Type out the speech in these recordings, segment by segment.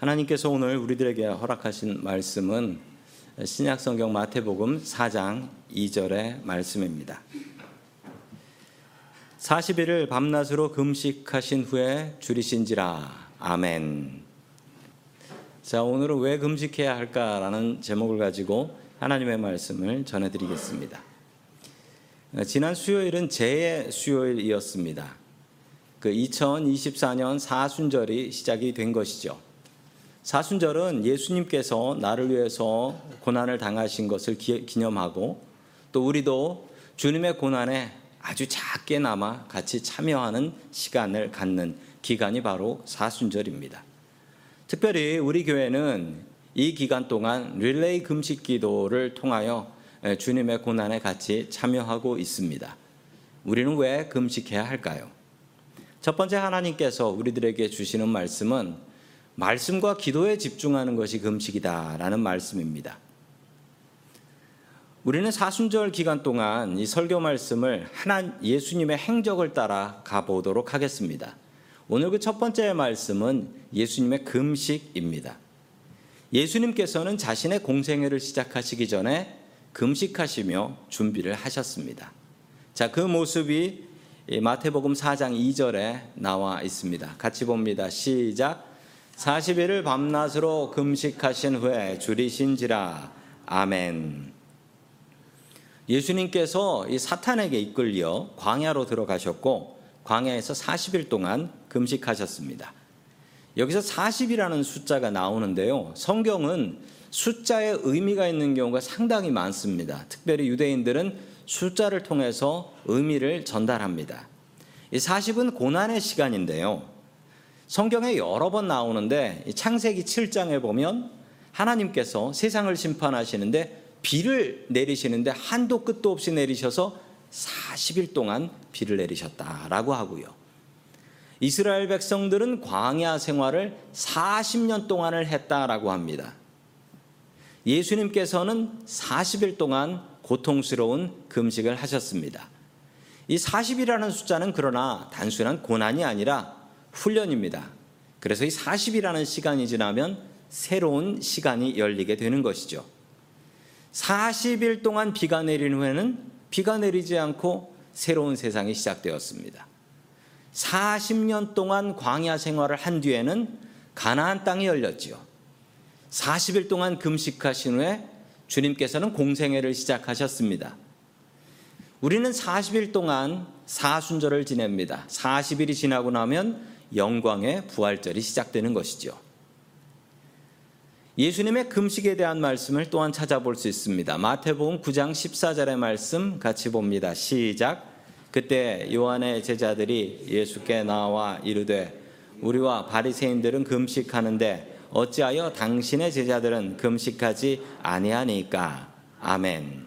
하나님께서 오늘 우리들에게 허락하신 말씀은 신약 성경 마태복음 4장 2절의 말씀입니다. 40일을 밤낮으로 금식하신 후에 줄이신지라 아멘. 자, 오늘은 왜 금식해야 할까라는 제목을 가지고 하나님의 말씀을 전해 드리겠습니다. 지난 수요일은 재의 수요일이었습니다. 그 2024년 사순절이 시작이 된 것이죠. 사순절은 예수님께서 나를 위해서 고난을 당하신 것을 기념하고 또 우리도 주님의 고난에 아주 작게나마 같이 참여하는 시간을 갖는 기간이 바로 사순절입니다. 특별히 우리 교회는 이 기간 동안 릴레이 금식 기도를 통하여 주님의 고난에 같이 참여하고 있습니다. 우리는 왜 금식해야 할까요? 첫 번째 하나님께서 우리들에게 주시는 말씀은 말씀과 기도에 집중하는 것이 금식이다라는 말씀입니다. 우리는 사순절 기간 동안 이 설교 말씀을 하나 예수님의 행적을 따라 가보도록 하겠습니다. 오늘 그 첫 번째 말씀은 예수님의 금식입니다. 예수님께서는 자신의 공생애를 시작하시기 전에 금식하시며 준비를 하셨습니다. 자, 그 모습이 마태복음 4장 2절에 나와 있습니다. 같이 봅니다. 시작. 40일을 밤낮으로 금식하신 후에 줄이신지라. 아멘. 예수님께서 이 사탄에게 이끌려 광야로 들어가셨고 광야에서 40일 동안 금식하셨습니다. 여기서 40이라는 숫자가 나오는데요. 성경은 숫자에 의미가 있는 경우가 상당히 많습니다. 특별히 유대인들은 숫자를 통해서 의미를 전달합니다. 이 40은 고난의 시간인데요. 성경에 여러 번 나오는데 창세기 7장에 보면 하나님께서 세상을 심판하시는데 비를 내리시는데 한도 끝도 없이 내리셔서 40일 동안 비를 내리셨다라고 하고요. 이스라엘 백성들은 광야 생활을 40년 동안을 했다라고 합니다. 예수님께서는 40일 동안 고통스러운 금식을 하셨습니다. 이 40이라는 숫자는 그러나 단순한 고난이 아니라 훈련입니다. 그래서 이 40이라는 시간이 지나면 새로운 시간이 열리게 되는 것이죠. 40일 동안 비가 내린 후에는 비가 내리지 않고 새로운 세상이 시작되었습니다. 40년 동안 광야 생활을 한 뒤에는 가나안 땅이 열렸지요. 40일 동안 금식하신 후에 주님께서는 공생애를 시작하셨습니다. 우리는 40일 동안 사순절을 지냅니다. 40일이 지나고 나면 영광의 부활절이 시작되는 것이죠. 예수님의 금식에 대한 말씀을 또한 찾아볼 수 있습니다. 마태복음 9장 14절의 말씀 같이 봅니다. 시작. 그때 요한의 제자들이 예수께 나와 이르되 우리와 바리새인들은 금식하는데 어찌하여 당신의 제자들은 금식하지 아니하니까 아멘.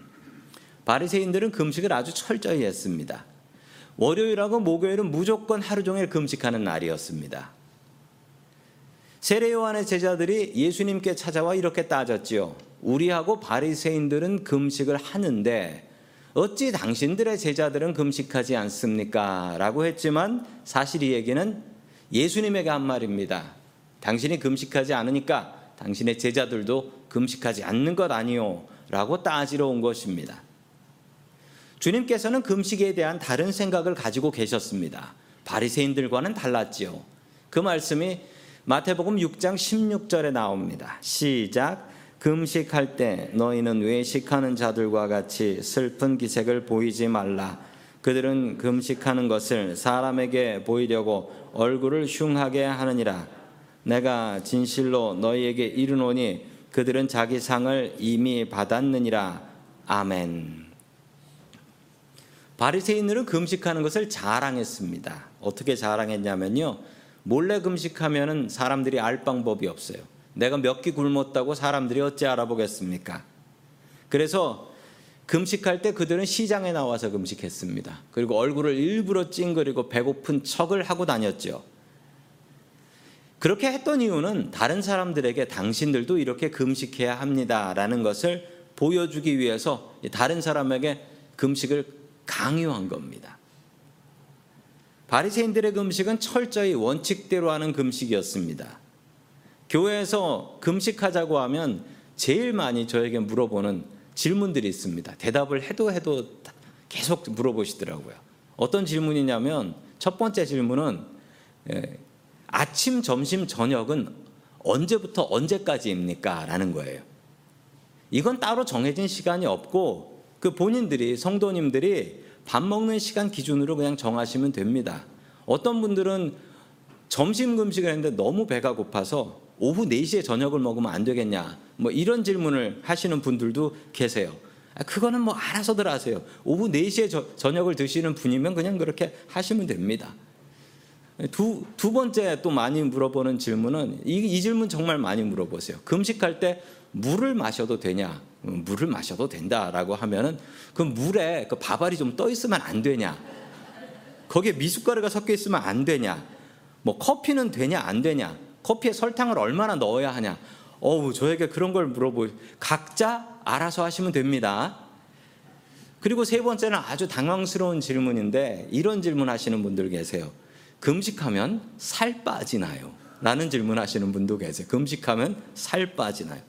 바리새인들은 금식을 아주 철저히 했습니다. 월요일하고 목요일은 무조건 하루 종일 금식하는 날이었습니다. 세례 요한의 제자들이 예수님께 찾아와 이렇게 따졌지요. 우리하고 바리새인들은 금식을 하는데 어찌 당신들의 제자들은 금식하지 않습니까? 라고 했지만 사실 이 얘기는 예수님에게 한 말입니다. 당신이 금식하지 않으니까 당신의 제자들도 금식하지 않는 것 아니요. 라고 따지러 온 것입니다. 주님께서는 금식에 대한 다른 생각을 가지고 계셨습니다. 바리새인들과는 달랐지요. 그 말씀이 마태복음 6장 16절에 나옵니다. 시작. 금식할 때 너희는 외식하는 자들과 같이 슬픈 기색을 보이지 말라. 그들은 금식하는 것을 사람에게 보이려고 얼굴을 흉하게 하느니라. 내가 진실로 너희에게 이르노니 그들은 자기 상을 이미 받았느니라. 아멘. 바리새인들은 금식하는 것을 자랑했습니다. 어떻게 자랑했냐면요. 몰래 금식하면은 사람들이 알 방법이 없어요. 내가 몇 끼 굶었다고 사람들이 어찌 알아보겠습니까? 그래서 금식할 때 그들은 시장에 나와서 금식했습니다. 그리고 얼굴을 일부러 찡그리고 배고픈 척을 하고 다녔죠. 그렇게 했던 이유는 다른 사람들에게 당신들도 이렇게 금식해야 합니다라는 것을 보여주기 위해서 다른 사람에게 금식을 강요한 겁니다. 바리새인들의 금식은 철저히 원칙대로 하는 금식이었습니다. 교회에서 금식하자고 하면 제일 많이 저에게 물어보는 질문들이 있습니다. 대답을 해도 해도 계속 물어보시더라고요. 어떤 질문이냐면 첫 번째 질문은 예, 아침, 점심, 저녁은 언제부터 언제까지입니까? 라는 거예요. 이건 따로 정해진 시간이 없고 그 본인들이 성도님들이 밥 먹는 시간 기준으로 그냥 정하시면 됩니다. 어떤 분들은 점심 금식을 했는데 너무 배가 고파서 오후 4시에 저녁을 먹으면 안 되겠냐. 뭐 이런 질문을 하시는 분들도 계세요. 아, 그거는 뭐 알아서들 하세요. 오후 4시에 저, 저녁을 드시는 분이면 그냥 그렇게 하시면 됩니다. 두, 두 번째 또 많이 물어보는 질문은 이, 이 질문 정말 많이 물어보세요. 금식할 때 물을 마셔도 되냐? 음, 물을 마셔도 된다라고 하면은 그 물에 그 밥알이 좀 떠 있으면 안 되냐? 거기에 미숫가루가 섞여 있으면 안 되냐? 뭐 커피는 되냐 안 되냐? 커피에 설탕을 얼마나 넣어야 하냐? 어우 저에게 그런 걸 물어보 각자 알아서 하시면 됩니다. 그리고 세 번째는 아주 당황스러운 질문인데 이런 질문 하시는 분들 계세요. 금식하면 살 빠지나요? 라는 질문 하시는 분도 계세요. 금식하면 살 빠지나요?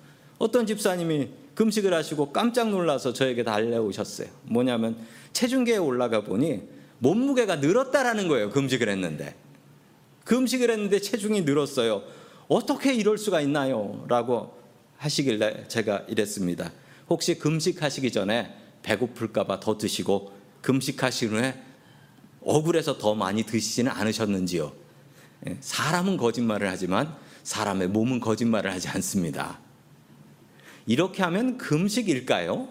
어떤 집사님이 금식을 하시고 깜짝 놀라서 저에게 달려오셨어요. 뭐냐면 체중계에 올라가 보니 몸무게가 늘었다라는 거예요. 금식을 했는데. 금식을 했는데 체중이 늘었어요. 어떻게 이럴 수가 있나요? 라고 하시길래 제가 이랬습니다. 혹시 금식하시기 전에 배고플까봐 더 드시고 금식하신 후에 억울해서 더 많이 드시지는 않으셨는지요? 예, 사람은 거짓말을 하지만 사람의 몸은 거짓말을 하지 않습니다. 이렇게 하면 금식일까요?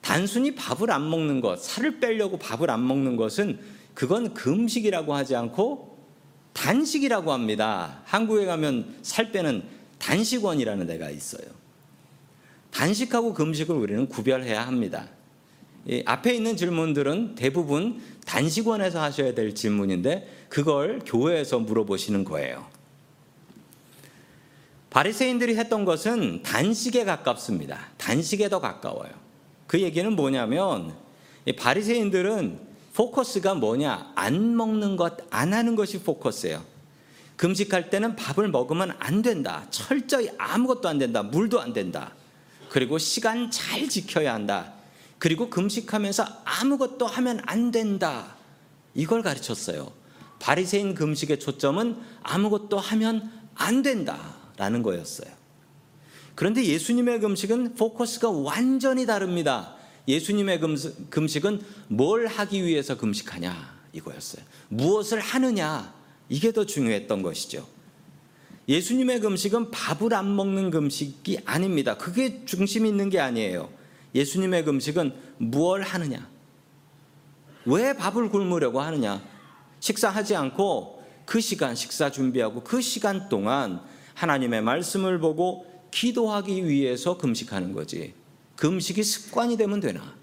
단순히 밥을 안 먹는 것, 살을 빼려고 밥을 안 먹는 것은 그건 금식이라고 하지 않고 단식이라고 합니다. 한국에 가면 살 빼는 단식원이라는 데가 있어요. 단식하고 금식을 우리는 구별해야 합니다. 앞에 있는 질문들은 대부분 단식원에서 하셔야 될 질문인데 그걸 교회에서 물어보시는 거예요. 바리새인들이 했던 것은 단식에 가깝습니다. 단식에 더 가까워요. 그 얘기는 뭐냐면 바리새인들은 포커스가 뭐냐? 안 먹는 것, 안 하는 것이 포커스예요. 금식할 때는 밥을 먹으면 안 된다. 철저히 아무것도 안 된다. 물도 안 된다. 그리고 시간 잘 지켜야 한다. 그리고 금식하면서 아무것도 하면 안 된다. 이걸 가르쳤어요. 바리새인 금식의 초점은 아무것도 하면 안 된다 라는 거였어요. 그런데 예수님의 금식은 포커스가 완전히 다릅니다. 예수님의 금식은 뭘 하기 위해서 금식하냐 이거였어요. 무엇을 하느냐 이게 더 중요했던 것이죠. 예수님의 금식은 밥을 안 먹는 금식이 아닙니다. 그게 중심 있는 게 아니에요. 예수님의 금식은 무엇 하느냐? 왜 밥을 굶으려고 하느냐? 식사하지 않고 그 시간 식사 준비하고 그 시간 동안 하나님의 말씀을 보고 기도하기 위해서 금식하는 거지. 금식이 습관이 되면 되나?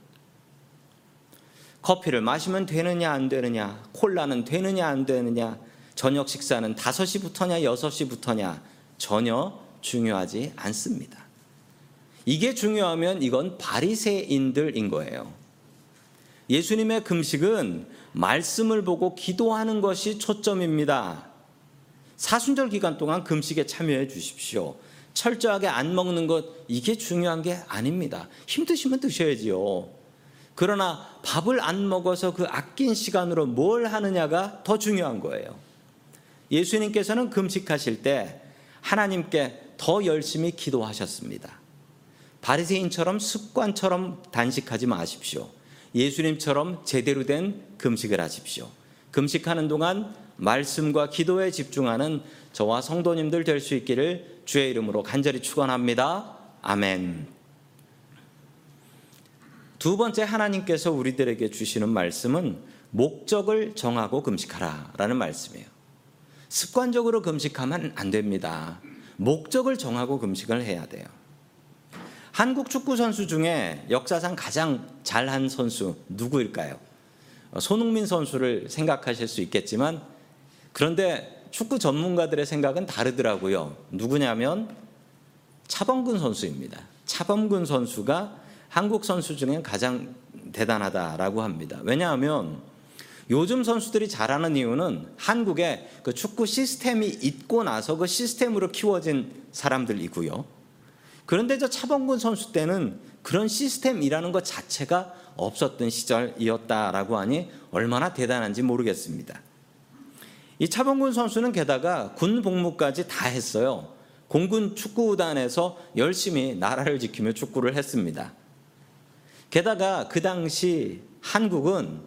커피를 마시면 되느냐 안 되느냐? 콜라는 되느냐 안 되느냐? 저녁 식사는 5시부터냐 6시부터냐? 전혀 중요하지 않습니다. 이게 중요하면 이건 바리새인들인 거예요. 예수님의 금식은 말씀을 보고 기도하는 것이 초점입니다. 사순절 기간 동안 금식에 참여해 주십시오. 철저하게 안 먹는 것 이게 중요한 게 아닙니다. 힘드시면 드셔야지요. 그러나 밥을 안 먹어서 그 아낀 시간으로 뭘 하느냐가 더 중요한 거예요. 예수님께서는 금식하실 때 하나님께 더 열심히 기도하셨습니다. 바리새인처럼 습관처럼 단식하지 마십시오. 예수님처럼 제대로 된 금식을 하십시오. 금식하는 동안 말씀과 기도에 집중하는 저와 성도님들 될 수 있기를 주의 이름으로 간절히 축원합니다. 아멘. 두 번째 하나님께서 우리들에게 주시는 말씀은 목적을 정하고 금식하라라는 말씀이에요. 습관적으로 금식하면 안 됩니다. 목적을 정하고 금식을 해야 돼요. 한국 축구 선수 중에 역사상 가장 잘한 선수 누구일까요? 어, 손흥민 선수를 생각하실 수 있겠지만 그런데 축구 전문가들의 생각은 다르더라고요. 누구냐면 차범근 선수입니다. 차범근 선수가 한국 선수 중에 가장 대단하다라고 합니다. 왜냐하면 요즘 선수들이 잘하는 이유는 한국에 그 축구 시스템이 있고 나서 그 시스템으로 키워진 사람들이고요. 그런데 저 차범근 선수 때는 그런 시스템이라는 것 자체가 없었던 시절이었다라고 하니 얼마나 대단한지 모르겠습니다. 이 차범근 선수는 게다가 군 복무까지 다 했어요. 공군 축구단에서 열심히 나라를 지키며 축구를 했습니다. 게다가 그 당시 한국은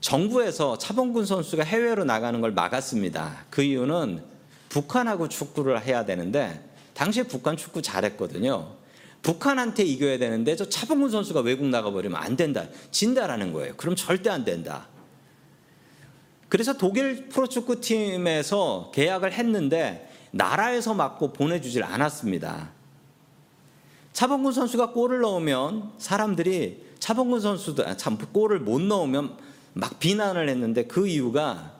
정부에서 차범근 선수가 해외로 나가는 걸 막았습니다. 그 이유는 북한하고 축구를 해야 되는데 당시에 북한 축구 잘했거든요. 북한한테 이겨야 되는데 저 차범근 선수가 외국 나가버리면 안 된다. 진다라는 거예요. 그럼 절대 안 된다. 그래서 독일 프로축구 팀에서 계약을 했는데 나라에서 맞고 보내주질 않았습니다. 차범근 선수가 골을 넣으면 사람들이 차범근 선수도 아, 참 골을 못 넣으면 막 비난을 했는데 그 이유가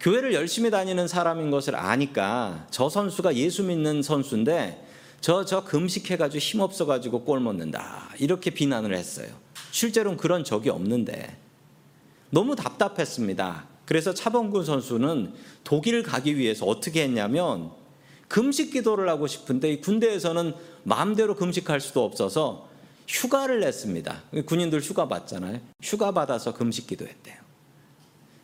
교회를 열심히 다니는 사람인 것을 아니까 저 선수가 예수 믿는 선수인데 저, 저 금식해가지고 힘 없어가지고 골 먹는다. 이렇게 비난을 했어요. 실제로는 그런 적이 없는데 너무 답답했습니다. 그래서 차범근 선수는 독일 가기 위해서 어떻게 했냐면 금식 기도를 하고 싶은데 군대에서는 마음대로 금식할 수도 없어서 휴가를 냈습니다. 군인들 휴가 받잖아요. 휴가 받아서 금식 기도했대요.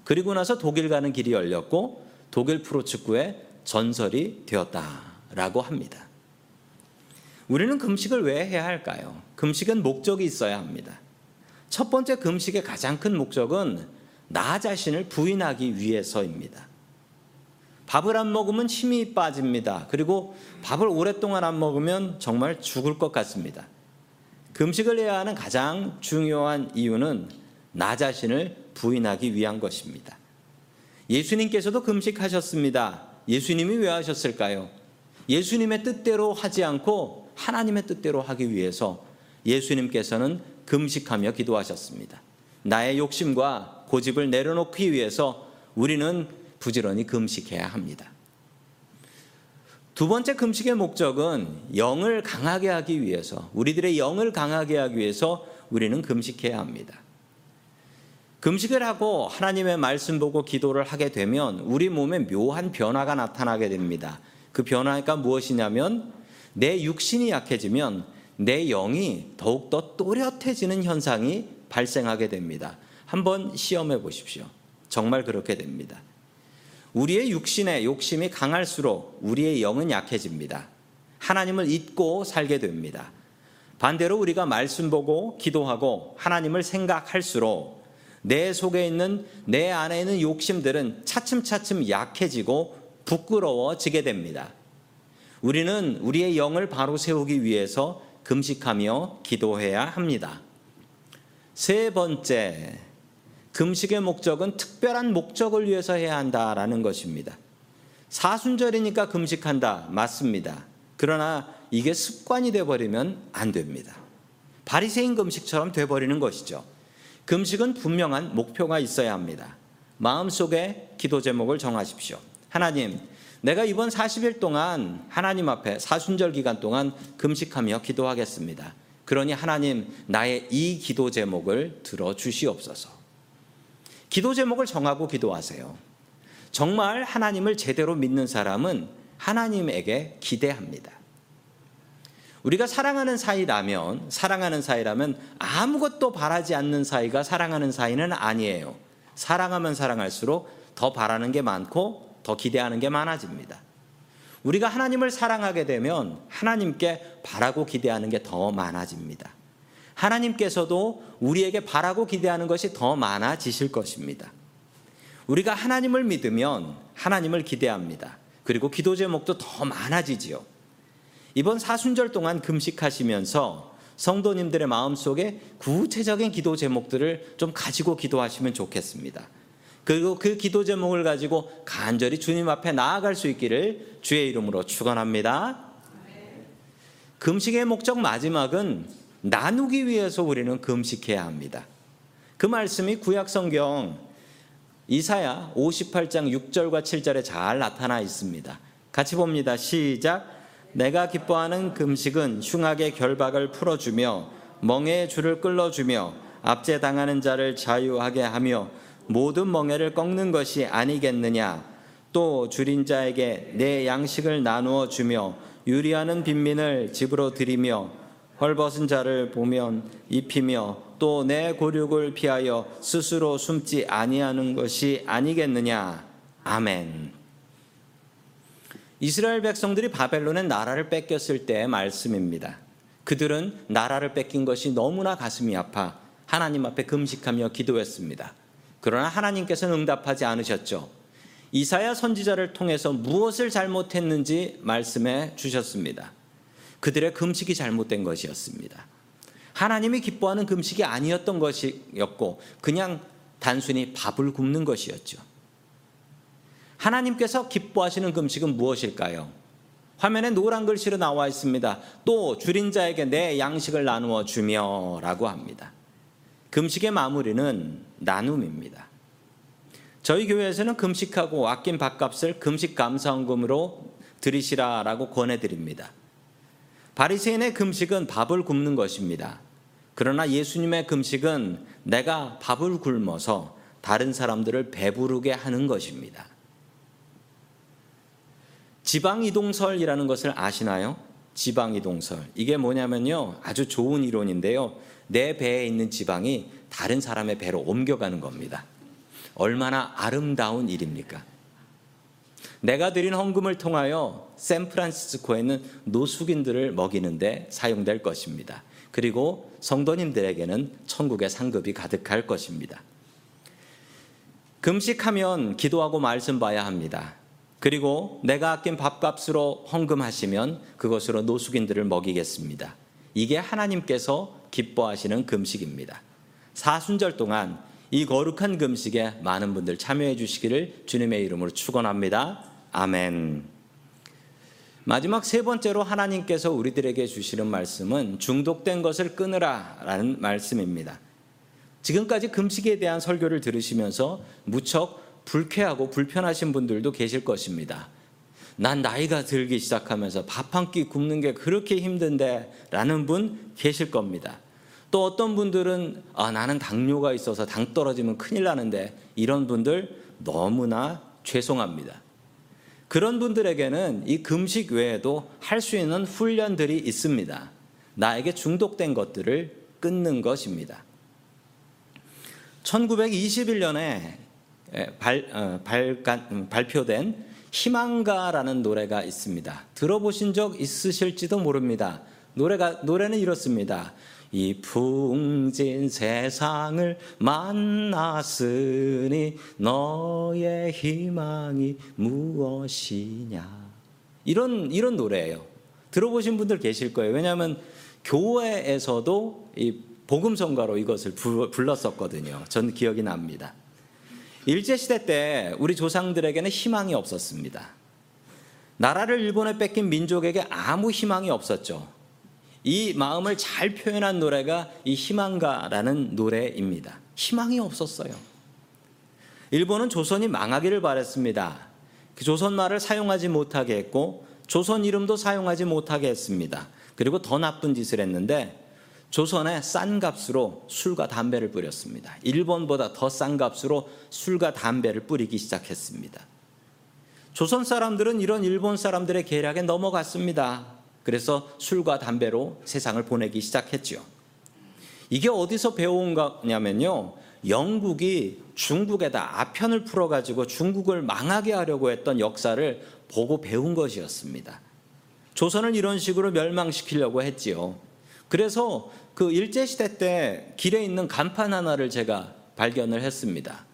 그리고 나서 독일 가는 길이 열렸고 독일 프로축구의 전설이 되었다라고 합니다. 우리는 금식을 왜 해야 할까요? 금식은 목적이 있어야 합니다. 첫 번째 금식의 가장 큰 목적은 나 자신을 부인하기 위해서입니다. 밥을 안 먹으면 힘이 빠집니다. 그리고 밥을 오랫동안 안 먹으면 정말 죽을 것 같습니다. 금식을 해야 하는 가장 중요한 이유는 나 자신을 부인하기 위한 것입니다. 예수님께서도 금식하셨습니다. 예수님이 왜 하셨을까요? 예수님의 뜻대로 하지 않고 하나님의 뜻대로 하기 위해서 예수님께서는 금식하며 기도하셨습니다. 나의 욕심과 고집을 내려놓기 위해서 우리는 부지런히 금식해야 합니다. 두 번째 금식의 목적은 영을 강하게 하기 위해서, 우리들의 영을 강하게 하기 위해서 우리는 금식해야 합니다. 금식을 하고 하나님의 말씀 보고 기도를 하게 되면 우리 몸에 묘한 변화가 나타나게 됩니다. 그 변화가 무엇이냐면 내 육신이 약해지면 내 영이 더욱더 또렷해지는 현상이 발생하게 됩니다. 한번 시험해 보십시오. 정말 그렇게 됩니다. 우리의 육신의 욕심이 강할수록 우리의 영은 약해집니다. 하나님을 잊고 살게 됩니다. 반대로 우리가 말씀 보고 기도하고 하나님을 생각할수록 내 속에 있는 내 안에 있는 욕심들은 차츰차츰 약해지고 부끄러워지게 됩니다. 우리는 우리의 영을 바로 세우기 위해서 금식하며 기도해야 합니다. 세 번째, 금식의 목적은 특별한 목적을 위해서 해야 한다라는 것입니다. 사순절이니까 금식한다. 맞습니다. 그러나 이게 습관이 되어버리면 안 됩니다. 바리새인 금식처럼 돼 버리는 것이죠. 금식은 분명한 목표가 있어야 합니다. 마음속에 기도 제목을 정하십시오. 하나님, 내가 이번 40일 동안 하나님 앞에 사순절 기간 동안 금식하며 기도하겠습니다. 그러니 하나님, 나의 이 기도 제목을 들어 주시옵소서. 기도 제목을 정하고 기도하세요. 정말 하나님을 제대로 믿는 사람은 하나님에게 기대합니다. 우리가 사랑하는 사이라면, 사랑하는 사이라면 아무것도 바라지 않는 사이가 사랑하는 사이는 아니에요. 사랑하면 사랑할수록 더 바라는 게 많고 더 기대하는 게 많아집니다. 우리가 하나님을 사랑하게 되면 하나님께 바라고 기대하는 게 더 많아집니다. 하나님께서도 우리에게 바라고 기대하는 것이 더 많아지실 것입니다. 우리가 하나님을 믿으면 하나님을 기대합니다. 그리고 기도 제목도 더 많아지지요. 이번 사순절 동안 금식하시면서 성도님들의 마음속에 구체적인 기도 제목들을 좀 가지고 기도하시면 좋겠습니다. 그리고 그 기도 제목을 가지고 간절히 주님 앞에 나아갈 수 있기를 주의 이름으로 축원합니다. 금식의 목적 마지막은 나누기 위해서 우리는 금식해야 합니다. 그 말씀이 구약 성경 이사야 58장 6절과 7절에 잘 나타나 있습니다. 같이 봅니다. 시작. 내가 기뻐하는 금식은 흉악의 결박을 풀어주며 멍에 줄을 끌어주며 압제 당하는 자를 자유하게 하며 모든 멍에를 꺾는 것이 아니겠느냐 또 줄인 자에게 내 양식을 나누어 주며 유리하는 빈민을 집으로 들이며 헐벗은 자를 보면 입히며 또 내 고륙을 피하여 스스로 숨지 아니하는 것이 아니겠느냐 아멘. 이스라엘 백성들이 바벨론의 나라를 뺏겼을 때의 말씀입니다. 그들은 나라를 뺏긴 것이 너무나 가슴이 아파 하나님 앞에 금식하며 기도했습니다. 그러나 하나님께서는 응답하지 않으셨죠. 이사야 선지자를 통해서 무엇을 잘못했는지 말씀해 주셨습니다. 그들의 금식이 잘못된 것이었습니다. 하나님이 기뻐하는 금식이 아니었던 것이었고 그냥 단순히 밥을 굶는 것이었죠. 하나님께서 기뻐하시는 금식은 무엇일까요? 화면에 노란 글씨로 나와 있습니다. 또 줄인 자에게 내 양식을 나누어 주며라고 합니다. 금식의 마무리는 나눔입니다. 저희 교회에서는 금식하고 아낀 밥값을 금식 감사원금으로 드리시라라고 권해드립니다. 바리새인의 금식은 밥을 굶는 것입니다. 그러나 예수님의 금식은 내가 밥을 굶어서 다른 사람들을 배부르게 하는 것입니다. 지방 이동설이라는 것을 아시나요? 지방이 동설. 이게 뭐냐면요. 아주 좋은 이론인데요. 내 배에 있는 지방이 다른 사람의 배로 옮겨가는 겁니다. 얼마나 아름다운 일입니까? 내가 드린 헌금을 통하여 샌프란시스코에 있는 노숙인들을 먹이는데 사용될 것입니다. 그리고 성도님들에게는 천국의 상급이 가득할 것입니다. 금식하면 기도하고 말씀 봐야 합니다. 그리고 내가 아낀 밥값으로 헌금하시면 그것으로 노숙인들을 먹이겠습니다. 이게 하나님께서 기뻐하시는 금식입니다. 사순절 동안 이 거룩한 금식에 많은 분들 참여해 주시기를 주님의 이름으로 축원합니다. 아멘. 마지막 세 번째로 하나님께서 우리들에게 주시는 말씀은 중독된 것을 끊으라라는 말씀입니다. 지금까지 금식에 대한 설교를 들으시면서 무척 불쾌하고 불편하신 분들도 계실 것입니다. 난 나이가 들기 시작하면서 밥 한 끼 굶는 게 그렇게 힘든데 라는 분 계실 겁니다. 또 어떤 분들은 아, 나는 당뇨가 있어서 당 떨어지면 큰일 나는데 이런 분들 너무나 죄송합니다. 그런 분들에게는 이 금식 외에도 할 수 있는 훈련들이 있습니다. 나에게 중독된 것들을 끊는 것입니다. 1921년에 발, 어, 발, 음, 발표된 희망가라는 노래가 있습니다. 들어보신 적 있으실지도 모릅니다. 노래가 노래는 이렇습니다. 이 풍진 세상을 만났으니 너의 희망이 무엇이냐. 이런 이런 노래예요. 들어보신 분들 계실 거예요. 왜냐하면 교회에서도 이 복음 성가로 이것을 불렀었거든요. 전 기억이 납니다. 일제시대 때 우리 조상들에게는 희망이 없었습니다. 나라를 일본에 뺏긴 민족에게 아무 희망이 없었죠. 이 마음을 잘 표현한 노래가 이 희망가라는 노래입니다. 희망이 없었어요. 일본은 조선이 망하기를 바랬습니다. 그 조선 말을 사용하지 못하게 했고 조선 이름도 사용하지 못하게 했습니다. 그리고 더 나쁜 짓을 했는데 조선에 싼 값으로 술과 담배를 뿌렸습니다. 일본보다 더 싼 값으로 술과 담배를 뿌리기 시작했습니다. 조선 사람들은 이런 일본 사람들의 계략에 넘어갔습니다. 그래서 술과 담배로 세상을 보내기 시작했죠. 이게 어디서 배워온 거냐면요. 영국이 중국에다 아편을 풀어가지고 중국을 망하게 하려고 했던 역사를 보고 배운 것이었습니다. 조선을 이런 식으로 멸망시키려고 했지요. 그래서 그 일제 시대 때 길에 있는 간판 하나를 제가 발견을 했습니다.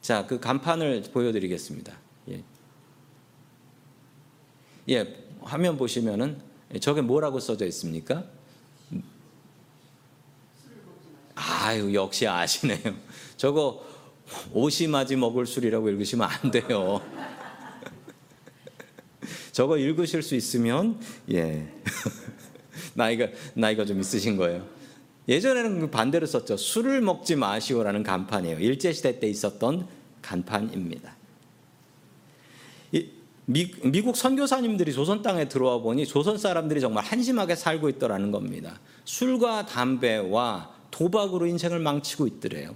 자, 그 간판을 보여드리겠습니다. 예. 예, 화면 보시면은 저게 뭐라고 써져 있습니까? 아유, 역시 아시네요. 저거 오시마지 먹을 술이라고 읽으시면 안 돼요. 저거 읽으실 수 있으면 예 나이가 나이가 좀 있으신 거예요. 예전에는 그 반대로 썼죠. 술을 먹지 마시오라는 간판이에요. 일제 시대 때 있었던 간판입니다. 미, 미국 선교사님들이 조선 땅에 들어와 보니 조선 사람들이 정말 한심하게 살고 있더라는 겁니다. 술과 담배와 도박으로 인생을 망치고 있더래요.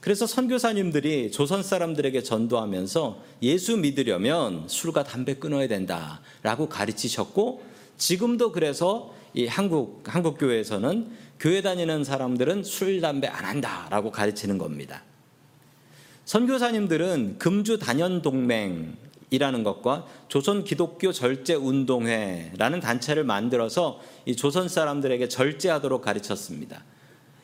그래서 선교사님들이 조선 사람들에게 전도하면서 예수 믿으려면 술과 담배 끊어야 된다라고 가르치셨고 지금도 그래서 이 한국 한국 교회에서는 교회 다니는 사람들은 술 담배 안 한다라고 가르치는 겁니다. 선교사님들은 금주 단연 동맹 이라는 것과 조선 기독교 절제 운동회라는 단체를 만들어서 이 조선 사람들에게 절제하도록 가르쳤습니다.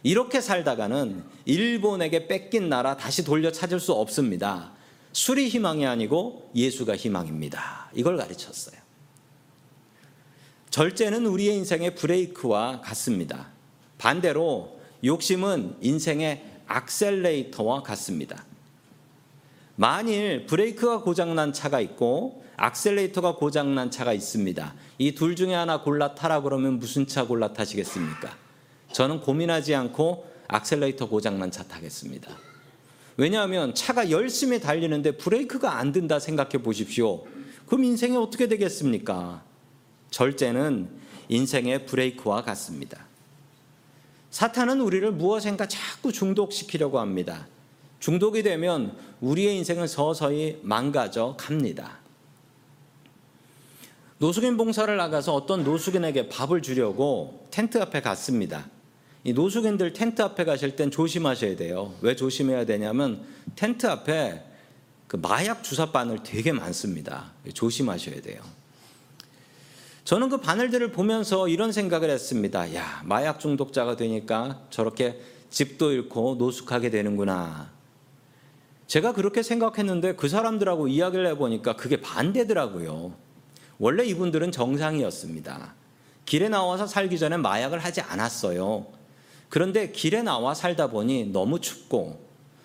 이렇게 살다가는 일본에게 뺏긴 나라 다시 돌려 찾을 수 없습니다. 술이 희망이 아니고 예수가 희망입니다. 이걸 가르쳤어요. 절제는 우리의 인생의 브레이크와 같습니다. 반대로 욕심은 인생의 악셀레이터와 같습니다. 만일 브레이크가 고장난 차가 있고 악셀레이터가 고장난 차가 있습니다. 이 둘 중에 하나 골라 타라 그러면 무슨 차 골라 타시겠습니까? 저는 고민하지 않고 악셀레이터 고장난 차 타겠습니다. 왜냐하면 차가 열심히 달리는데 브레이크가 안 든다 생각해 보십시오. 그럼 인생이 어떻게 되겠습니까? 절제는 인생의 브레이크와 같습니다. 사탄은 우리를 무엇인가 자꾸 중독시키려고 합니다. 중독이 되면 우리의 인생은 서서히 망가져 갑니다. 노숙인 봉사를 나가서 어떤 노숙인에게 밥을 주려고 텐트 앞에 갔습니다. 이 노숙인들 텐트 앞에 가실 땐 조심하셔야 돼요. 왜 조심해야 되냐면 텐트 앞에 그 마약 주사 바늘 되게 많습니다. 조심하셔야 돼요. 저는 그 바늘들을 보면서 이런 생각을 했습니다. 야, 마약 중독자가 되니까 저렇게 집도 잃고 노숙하게 되는구나. 제가 그렇게 생각했는데 그 사람들하고 이야기를 해보니까 그게 반대더라고요. 원래 이분들은 정상이었습니다. 길에 나와서 살기 전에 마약을 하지 않았어요. 그런데 길에 나와 살다 보니 너무 춥고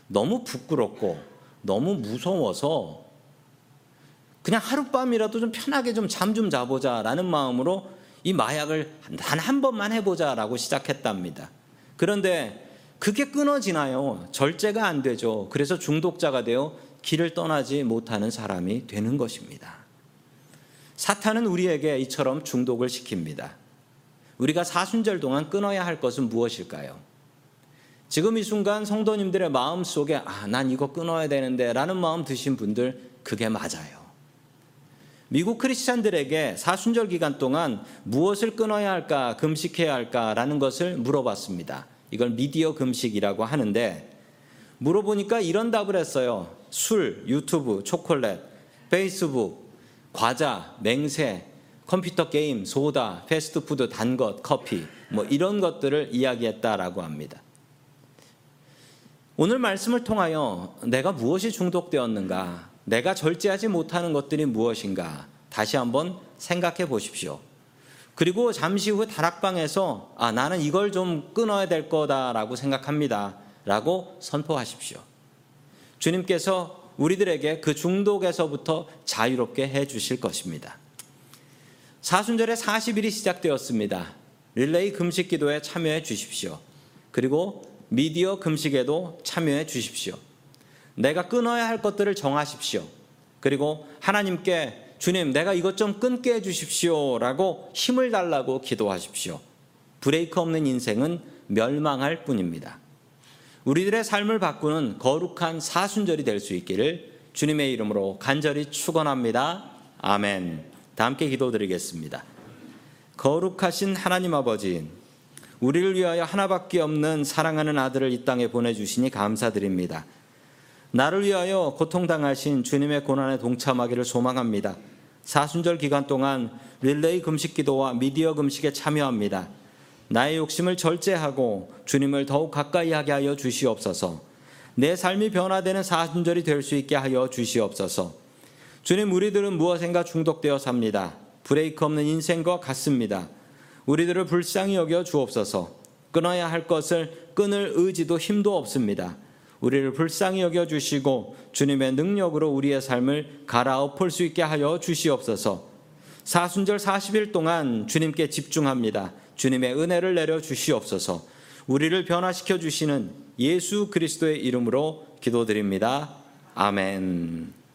너무 부끄럽고 너무 무서워서 그냥 하룻밤이라도 좀 편하게 좀 잠 좀 자보자라는 마음으로 이 마약을 단 한 번만 해보자라고 시작했답니다. 그런데 그게 끊어지나요? 절제가 안 되죠. 그래서 중독자가 되어 길을 떠나지 못하는 사람이 되는 것입니다. 사탄은 우리에게 이처럼 중독을 시킵니다. 우리가 사순절 동안 끊어야 할 것은 무엇일까요? 지금 이 순간 성도님들의 마음 속에 아, 난 이거 끊어야 되는데 라는 마음 드신 분들 그게 맞아요. 미국 크리스찬들에게 사순절 기간 동안 무엇을 끊어야 할까, 금식해야 할까라는 것을 물어봤습니다. 이걸 미디어 금식이라고 하는데 물어보니까 이런 답을 했어요. 술, 유튜브, 초콜릿, 페이스북, 과자, 맹세, 컴퓨터 게임, 소다, 패스트푸드, 단 것, 커피, 뭐 이런 것들을 이야기했다라고 합니다. 오늘 말씀을 통하여 내가 무엇이 중독되었는가, 내가 절제하지 못하는 것들이 무엇인가 다시 한번 생각해 보십시오. 그리고 잠시 후 다락방에서 아, 나는 이걸 좀 끊어야 될 거다라고 생각합니다. 라고 선포하십시오. 주님께서 우리들에게 그 중독에서부터 자유롭게 해 주실 것입니다. 사순절에 40일이 시작되었습니다. 릴레이 금식 기도에 참여해 주십시오. 그리고 미디어 금식에도 참여해 주십시오. 내가 끊어야 할 것들을 정하십시오. 그리고 하나님께 주님, 내가 이것 좀 끊게 해 주십시오. 라고 힘을 달라고 기도하십시오. 브레이크 없는 인생은 멸망할 뿐입니다. 우리들의 삶을 바꾸는 거룩한 사순절이 될 수 있기를 주님의 이름으로 간절히 축원합니다. 아멘. 다 함께 기도드리겠습니다. 거룩하신 하나님 아버지, 우리를 위하여 하나밖에 없는 사랑하는 아들을 이 땅에 보내주시니 감사드립니다. 나를 위하여 고통당하신 주님의 고난에 동참하기를 소망합니다. 사순절 기간 동안 릴레이 금식 기도와 미디어 금식에 참여합니다. 나의 욕심을 절제하고 주님을 더욱 가까이 하게 하여 주시옵소서. 내 삶이 변화되는 사순절이 될 수 있게 하여 주시옵소서. 주님, 우리들은 무엇인가 중독되어 삽니다. 브레이크 없는 인생과 같습니다. 우리들을 불쌍히 여겨 주옵소서. 끊어야 할 것을 끊을 의지도 힘도 없습니다. 우리를 불쌍히 여겨 주시고 주님의 능력으로 우리의 삶을 갈아엎을 수 있게 하여 주시옵소서. 사순절 40일 동안 주님께 집중합니다. 주님의 은혜를 내려 주시옵소서. 우리를 변화시켜 주시는 예수 그리스도의 이름으로 기도드립니다. 아멘.